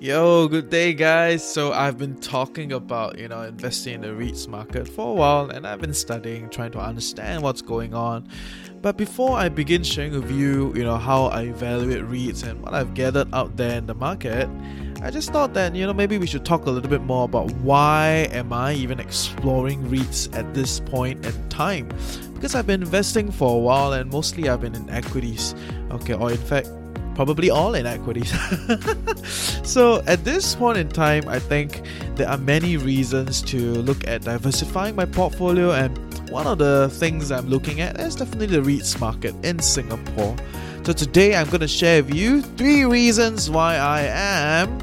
Yo, good day guys. So I've been talking about, you know, investing in the REITs market for a while and I've been studying, trying to understand what's going on. But before I begin sharing with you, you know, how I evaluate REITs and what I've gathered out there in the market, I just thought that, you know, maybe we should talk a little bit more about why am I even exploring REITs at this point in time? Because I've been investing for a while and mostly I've been in equities. Okay, or in fact, probably all in equities. so at this point in time, I think there are many reasons to look at diversifying my portfolio, and one of the things I'm looking at is definitely the REITs market in Singapore. So today I'm going to share with you three reasons why I am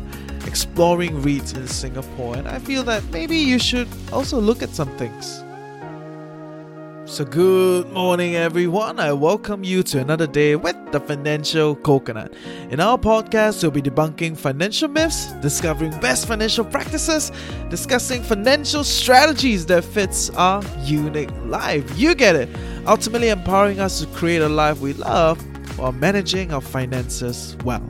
exploring REITs in Singapore, and I feel that maybe you should also look at some things. So, good morning, everyone. I welcome you to another day with the Financial Coconut. In our podcast, we'll be debunking financial myths, discovering best financial practices, discussing financial strategies that fits our unique life. You get it. Ultimately, empowering us to create a life we love while managing our finances well.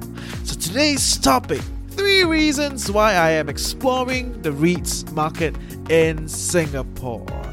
So, today's topic three reasons why I am exploring the REITs market in Singapore.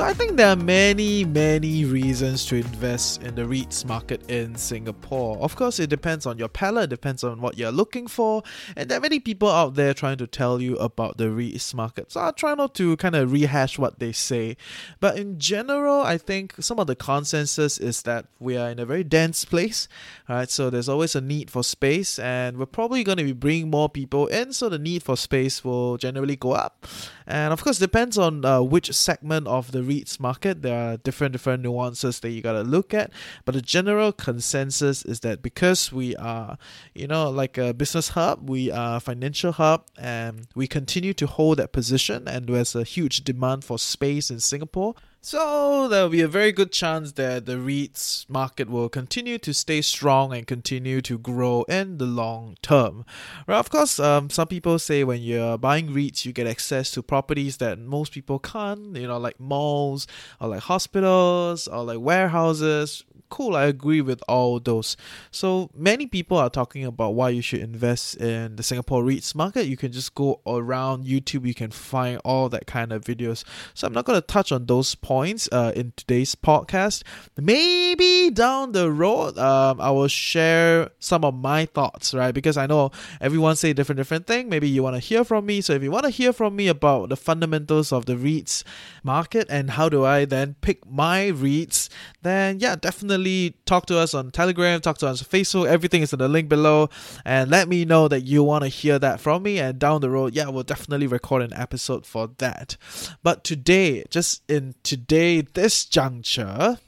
So I think there are many, many reasons to invest in the REITs market in Singapore. Of course, it depends on your palate, depends on what you're looking for, and there are many people out there trying to tell you about the REITs market. So I'll try not to kind of rehash what they say. But in general, I think some of the consensus is that we are in a very dense place, right? So there's always a need for space, and we're probably going to be bringing more people in, so the need for space will generally go up. And of course, depends on uh, which segment of the REITs market. There are different different nuances that you gotta look at. But the general consensus is that because we are, you know, like a business hub, we are a financial hub, and we continue to hold that position. And there's a huge demand for space in Singapore. So there will be a very good chance that the REITs market will continue to stay strong and continue to grow in the long term. Right, of course, um, some people say when you're buying REITs, you get access to properties that most people can't. You know, like malls or like hospitals or like warehouses, cool, I agree with all those. So many people are talking about why you should invest in the Singapore REITs market. You can just go around YouTube, you can find all that kind of videos. So I'm not going to touch on those points uh, in today's podcast. Maybe down the road, um, I will share some of my thoughts, right? Because I know everyone say different different thing. Maybe you want to hear from me. So if you want to hear from me about the fundamentals of the REITs market and how do I then pick my REITs, then yeah, definitely talk to us on Telegram, talk to us on Facebook. Everything is in the link below. And let me know that you want to hear that from me. And down the road, yeah, we'll definitely record an episode for that. But today, just in today, this juncture,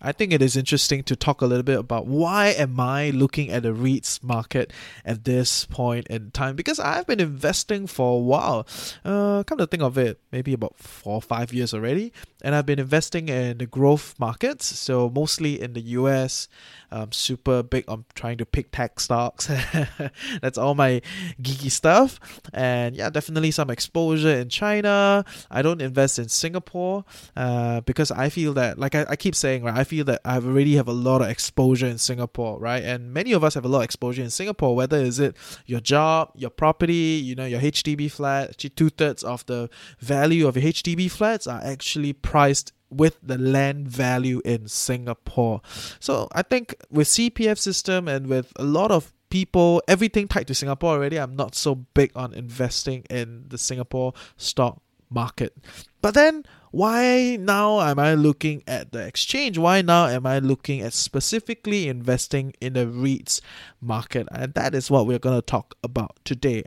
I think it is interesting to talk a little bit about why am I looking at the REITs market at this point in time because I've been investing for a while. Uh, come to think of it, maybe about four or five years already, and I've been investing in the growth markets, so mostly in the US. Um, super big on trying to pick tech stocks. That's all my geeky stuff, and yeah, definitely some exposure in China. I don't invest in Singapore uh, because I feel that, like I, I keep saying, right, I feel that I already have a lot of exposure in Singapore, right? And many of us have a lot of exposure in Singapore, whether is it your job, your property, you know, your HDB flat. Two thirds of the value of your HDB flats are actually priced with the land value in Singapore. So I think with CPF system and with a lot of people, everything tied to Singapore already, I'm not so big on investing in the Singapore stock market. But then why now am I looking at the exchange? Why now am I looking at specifically investing in the REITs market? And that is what we're going to talk about today.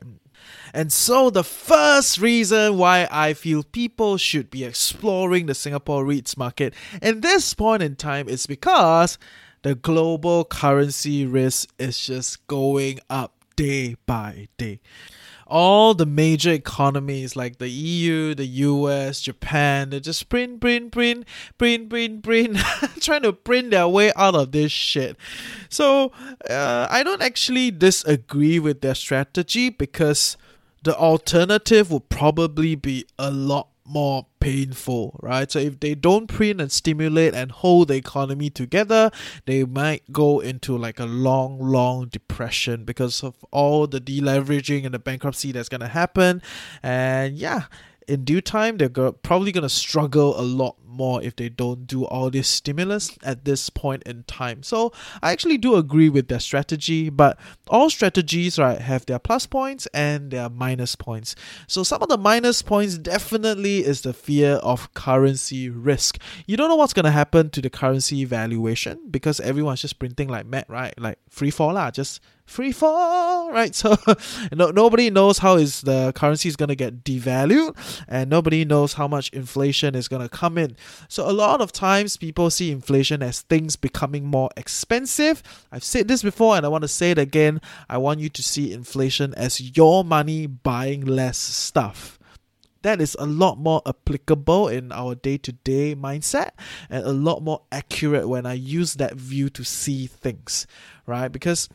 And so, the first reason why I feel people should be exploring the Singapore REITs market at this point in time is because the global currency risk is just going up day by day all the major economies like the EU, the US, Japan, they just print, print, print, print, print, print, trying to print their way out of this shit. So uh, I don't actually disagree with their strategy because the alternative would probably be a lot more painful, right? So if they don't print and stimulate and hold the economy together, they might go into like a long, long depression because of all the deleveraging and the bankruptcy that's gonna happen. And yeah, in due time, they're go- probably gonna struggle a lot more if they don't do all this stimulus at this point in time. So I actually do agree with their strategy, but all strategies right have their plus points and their minus points. So some of the minus points definitely is the fear of currency risk. You don't know what's gonna happen to the currency valuation because everyone's just printing like mad, right? Like free fall lah, just free fall, right? So no, nobody knows how is the currency is going to get devalued, and nobody knows how much inflation is going to come in. So a lot of times people see inflation as things becoming more expensive. I've said this before, and I want to say it again. I want you to see inflation as your money buying less stuff that is a lot more applicable in our day to day mindset and a lot more accurate when I use that view to see things, right? Because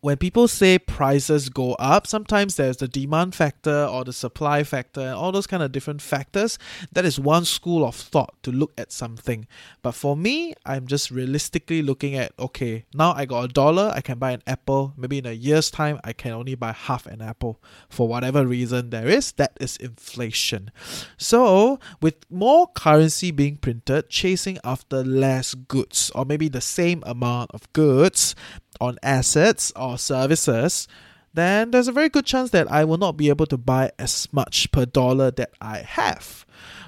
when people say prices go up, sometimes there's the demand factor or the supply factor and all those kind of different factors. That is one school of thought to look at something. But for me, I'm just realistically looking at okay, now I got a dollar, I can buy an apple. Maybe in a year's time, I can only buy half an apple for whatever reason there is. That is inflation. So, with more currency being printed, chasing after less goods or maybe the same amount of goods, on assets or services, then there's a very good chance that I will not be able to buy as much per dollar that I have.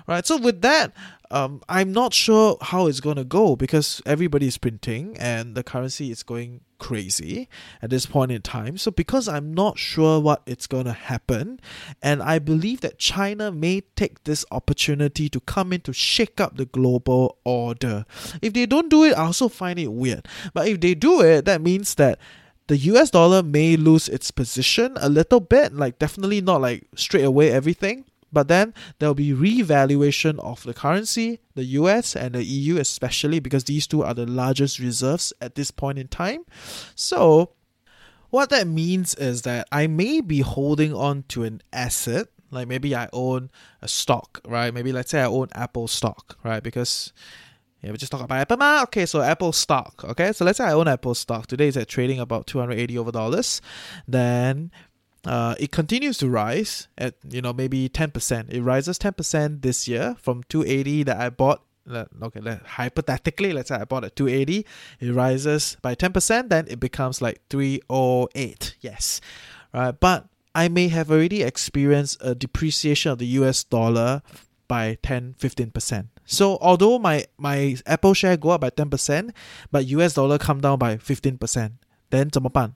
Right? So with that, um, I'm not sure how it's going to go because everybody is printing and the currency is going crazy at this point in time. So, because I'm not sure what it's going to happen, and I believe that China may take this opportunity to come in to shake up the global order. If they don't do it, I also find it weird. But if they do it, that means that the US dollar may lose its position a little bit, like definitely not like straight away everything, but then there'll be revaluation of the currency, the US and the EU, especially because these two are the largest reserves at this point in time. So, what that means is that I may be holding on to an asset, like maybe I own a stock, right? Maybe let's say I own Apple stock, right? Because yeah, we just talk about Apple ma. Okay, so Apple stock. Okay, so let's say I own Apple stock. Today is at trading about 280 over dollars. Then uh, it continues to rise at you know maybe 10%. It rises 10% this year from 280 that I bought. Okay, let, hypothetically, let's say I bought at 280, it rises by 10%, then it becomes like 308. Yes, right. But I may have already experienced a depreciation of the US dollar by 10 15%. So although my my Apple share go up by 10%, but US dollar come down by 15%, then 怎么办?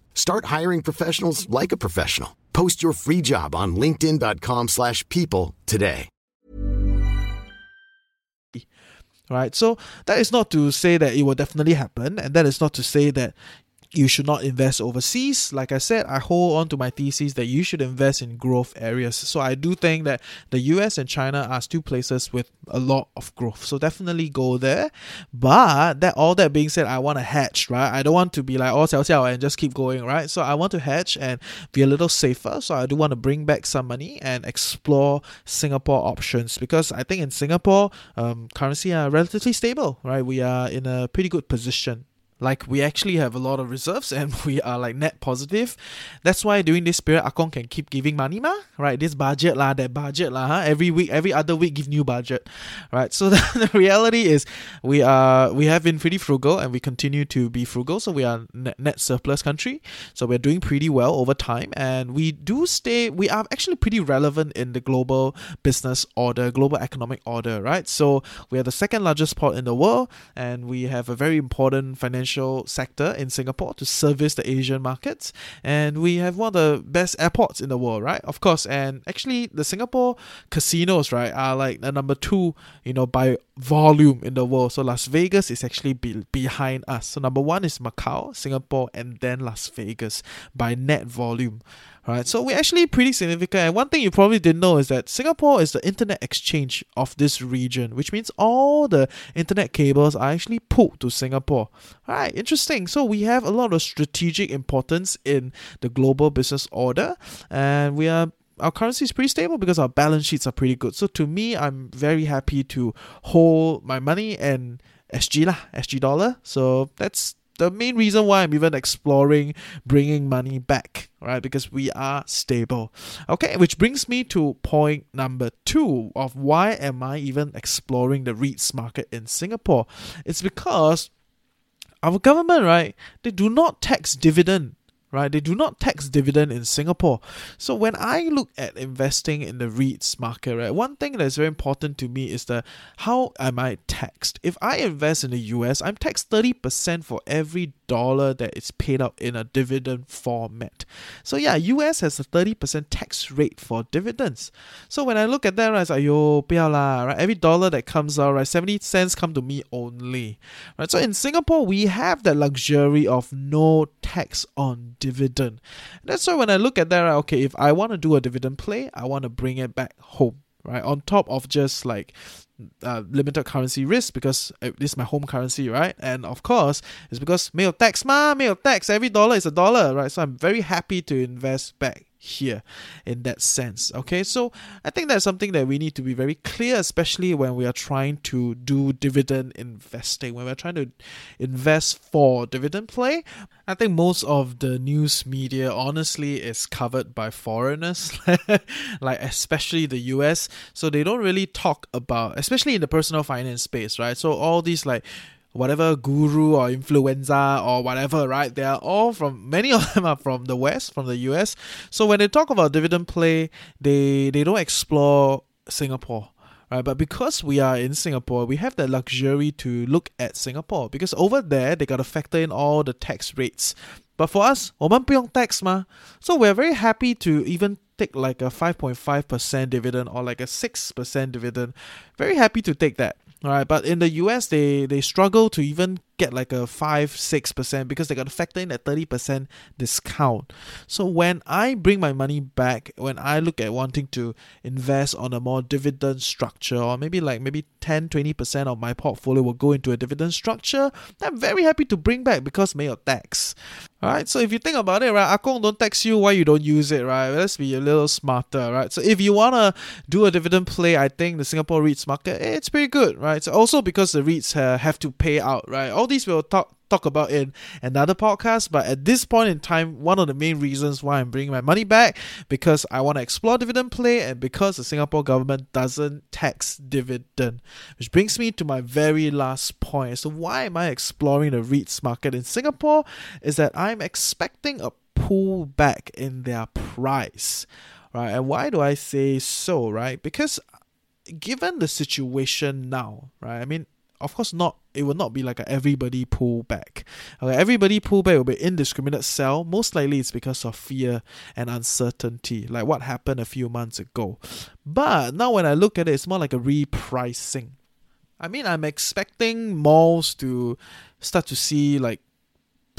Start hiring professionals like a professional. Post your free job on linkedin.com slash people today. Right, so that is not to say that it will definitely happen, and that is not to say that you should not invest overseas. Like I said, I hold on to my thesis that you should invest in growth areas. So I do think that the US and China are two places with a lot of growth. So definitely go there. But that all that being said, I want to hedge, right? I don't want to be like oh xiao xiao and just keep going, right? So I want to hedge and be a little safer. So I do want to bring back some money and explore Singapore options because I think in Singapore, um, currency are relatively stable, right? We are in a pretty good position like we actually have a lot of reserves and we are like net positive. That's why during this period, Akong can keep giving money, ma. Right, this budget lah, that budget lah. Huh? Every week, every other week, give new budget. Right. So the, the reality is, we are we have been pretty frugal and we continue to be frugal. So we are net, net surplus country. So we're doing pretty well over time, and we do stay. We are actually pretty relevant in the global business order, global economic order. Right. So we are the second largest port in the world, and we have a very important financial financial sector in Singapore to service the Asian markets. And we have one of the best airports in the world, right? Of course. And actually, the Singapore casinos, right, are like the number two, you know, by volume in the world. So Las Vegas is actually be- behind us. So number one is Macau, Singapore, and then Las Vegas by net volume. Right, so we're actually pretty significant. And one thing you probably didn't know is that Singapore is the internet exchange of this region, which means all the internet cables are actually pulled to Singapore. Right, interesting. So we have a lot of strategic importance in the global business order, and we are our currency is pretty stable because our balance sheets are pretty good. So to me, I'm very happy to hold my money and SG lah, SG dollar. So that's the main reason why I'm even exploring bringing money back, right? Because we are stable. Okay, which brings me to point number two of why am I even exploring the REITs market in Singapore? It's because our government, right, they do not tax dividend right? They do not tax dividend in Singapore. So when I look at investing in the REITs market, right, one thing that is very important to me is the how am I taxed? If I invest in the US, I'm taxed 30% for every dollar that is paid out in a dividend format. So yeah, US has a 30% tax rate for dividends. So when I look at that, right, it's like, yo, right? Every dollar that comes out, right, 70 cents come to me only. Right? So in Singapore, we have that luxury of no tax on dividend. That's why when I look at that, right, okay, if I want to do a dividend play, I want to bring it back home right? On top of just like uh, limited currency risk because uh, this is my home currency, right? And of course, it's because 没有 tax 嘛，没有 tax. Every dollar is a dollar, right? So I'm very happy to invest back here in that sense. Okay, so I think that's something that we need to be very clear, especially when we are trying to do dividend investing, when we're trying to invest for dividend play. I think most of the news media honestly is covered by foreigners, like especially the US. So they don't really talk about, especially in the personal finance space, right? So all these like whatever guru or influenza or whatever, right? They are all from many of them are from the West, from the US. So when they talk about dividend play, they they don't explore Singapore. Right, but because we are in Singapore, we have the luxury to look at Singapore because over there they got to factor in all the tax rates. But for us, 我们不用 tax ma. So we're very happy to even take like a 5.5% dividend or like a 6% dividend. Very happy to take that. All right, but in the US, they they struggle to even get like a 5 6% because they got to factor in a 30% discount. So when I bring my money back, when I look at wanting to invest on a more dividend structure or maybe like maybe 10 20% of my portfolio will go into a dividend structure, I'm very happy to bring back because may tax. Alright, so if you think about it, right, Akong don't tax you why you don't use it, right? Let's be a little smarter, right? So if you wanna do a dividend play, I think the Singapore REITs market, it's pretty good, right? So also because the REITs uh, have to pay out, right? All these we'll talk talk about in another podcast. But at this point in time, one of the main reasons why I'm bringing my money back because I want to explore dividend play and because the Singapore government doesn't tax dividend. Which brings me to my very last point. So why am I exploring the REITs market in Singapore? Is that I'm expecting a pullback in their price. Right, and why do I say so? Right, because given the situation now, right? I mean, of course not it will not be like a everybody pull back. Okay, everybody pull back will be indiscriminate sell. Most likely it's because of fear and uncertainty, like what happened a few months ago. But now when I look at it, it's more like a repricing. I mean, I'm expecting malls to start to see like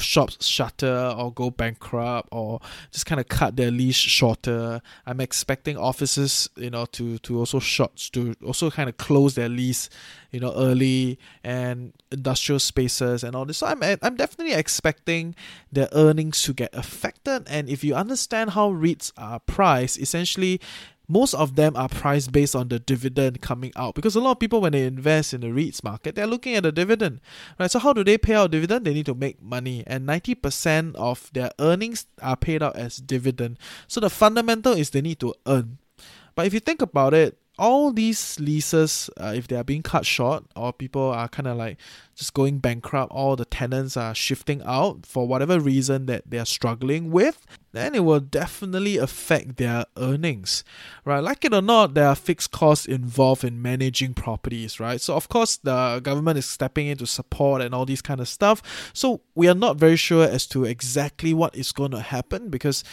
shops shutter or go bankrupt or just kind of cut their leash shorter. I'm expecting offices, you know, to to also short to also kind of close their lease, you know, early and industrial spaces and all this. So I'm I'm definitely expecting their earnings to get affected. And if you understand how REITs are priced, essentially most of them are priced based on the dividend coming out. Because a lot of people when they invest in the REITs market they're looking at the dividend right? So how do they pay out dividend? They need to make money. And 90% of their earnings are paid out as dividend. So the fundamental is they need to earn. But if you think about it all these leases, uh, if they are being cut short or people are kind of like just going bankrupt, all the tenants are shifting out for whatever reason that they are struggling with, then it will definitely affect their earnings, right? Like it or not, there are fixed costs involved in managing properties, right? So of course the government is stepping in to support and all these kind of stuff. So we are not very sure as to exactly what is going to happen because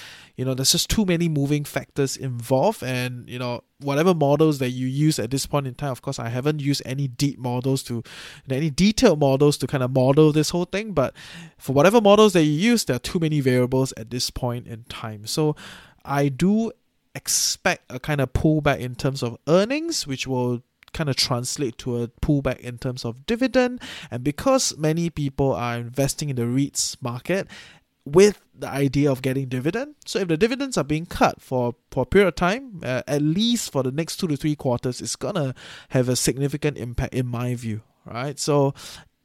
you know there's just too many moving factors involved and you know whatever models that you use at this point in time of course i haven't used any deep models to any detailed models to kind of model this whole thing but for whatever models that you use there are too many variables at this point in time so i do expect a kind of pullback in terms of earnings which will kind of translate to a pullback in terms of dividend and because many people are investing in the REITs market with the idea of getting dividend. So if the dividends are being cut for, for a period of time, uh, at least for the next two to three quarters, it's gonna have a significant impact in my view, right? So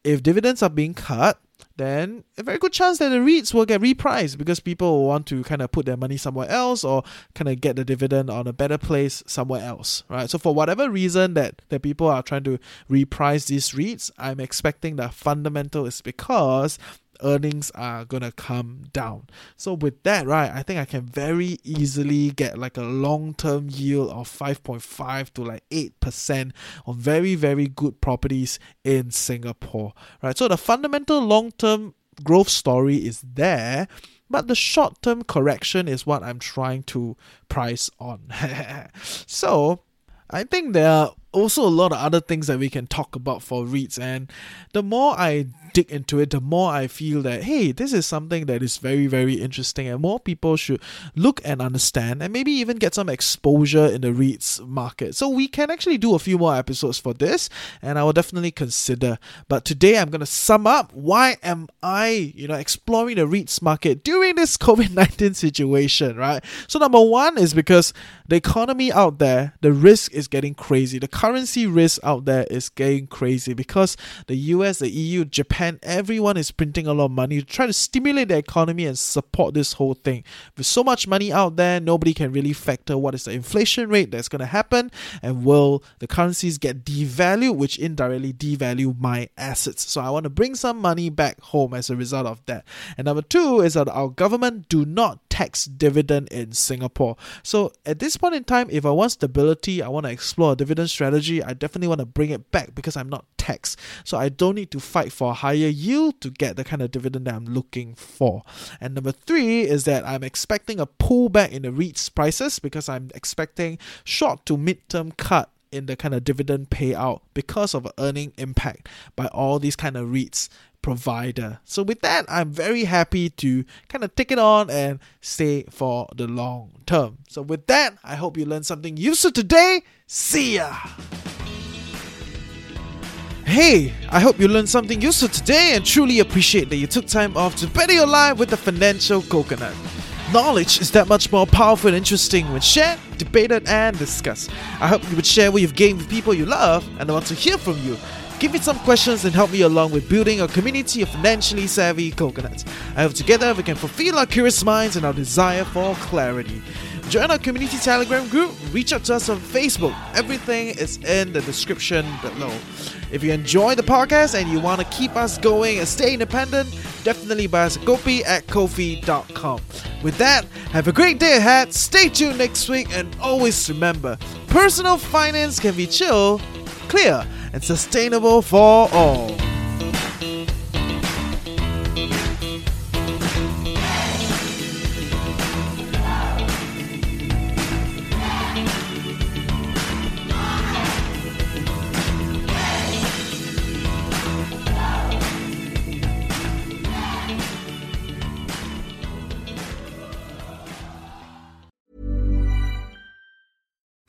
if dividends are being cut, then a very good chance that the REITs will get repriced because people will want to kind of put their money somewhere else or kind of get the dividend on a better place somewhere else, right? So for whatever reason that, that people are trying to reprice these REITs, I'm expecting the fundamental is because earnings are gonna come down. So with that, right, I think I can very easily get like a long-term yield of 5.5 to like 8% on very, very good properties in Singapore. Right. So the fundamental long-term growth story is there. But the short term correction is what I'm trying to price on. so I think there are also a lot of other things that we can talk about for REITs. And the more I dig into it, the more I feel that, hey, this is something that is very, very interesting and more people should look and understand and maybe even get some exposure in the REITs market. So we can actually do a few more episodes for this and I will definitely consider. But today I'm going to sum up why am I, you know, exploring the REITs market during this COVID-19 situation, right? So number one is because the economy out there, the risk is getting crazy. The currency risk out there is getting crazy because the US, the EU, Japan, everyone is printing a lot of money to try to stimulate the economy and support this whole thing. With so much money out there, nobody can really factor what is the inflation rate that's going to happen and will the currencies get devalued, which indirectly devalue my assets. So I want to bring some money back home as a result of that. And number two is that our government do not tax dividend in Singapore. So at this point in time, if I want stability, I want to explore a dividend strategy I definitely want to bring it back because I'm not taxed. So I don't need to fight for a higher yield to get the kind of dividend that I'm looking for. And number three is that I'm expecting a pullback in the REITs prices because I'm expecting short to mid-term cut in the kind of dividend payout because of earning impact by all these kind of REITs provider. So with that, I'm very happy to kind of take it on and stay for the long term. So with that, I hope you learned something useful today. See ya! Hey, I hope you learned something useful today and truly appreciate that you took time off to better your life with the financial coconut. Knowledge is that much more powerful and interesting when shared, debated, and discussed. I hope you would share what you've gained with people you love, and I want to hear from you. Give me some questions and help me along with building a community of financially savvy coconuts. I hope together we can fulfill our curious minds and our desire for clarity. Join our community Telegram group, reach out to us on Facebook. Everything is in the description below. If you enjoy the podcast and you want to keep us going and stay independent, definitely buy us a kopi at ko-fi.com. With that, have a great day ahead, stay tuned next week, and always remember personal finance can be chill, clear, and sustainable for all.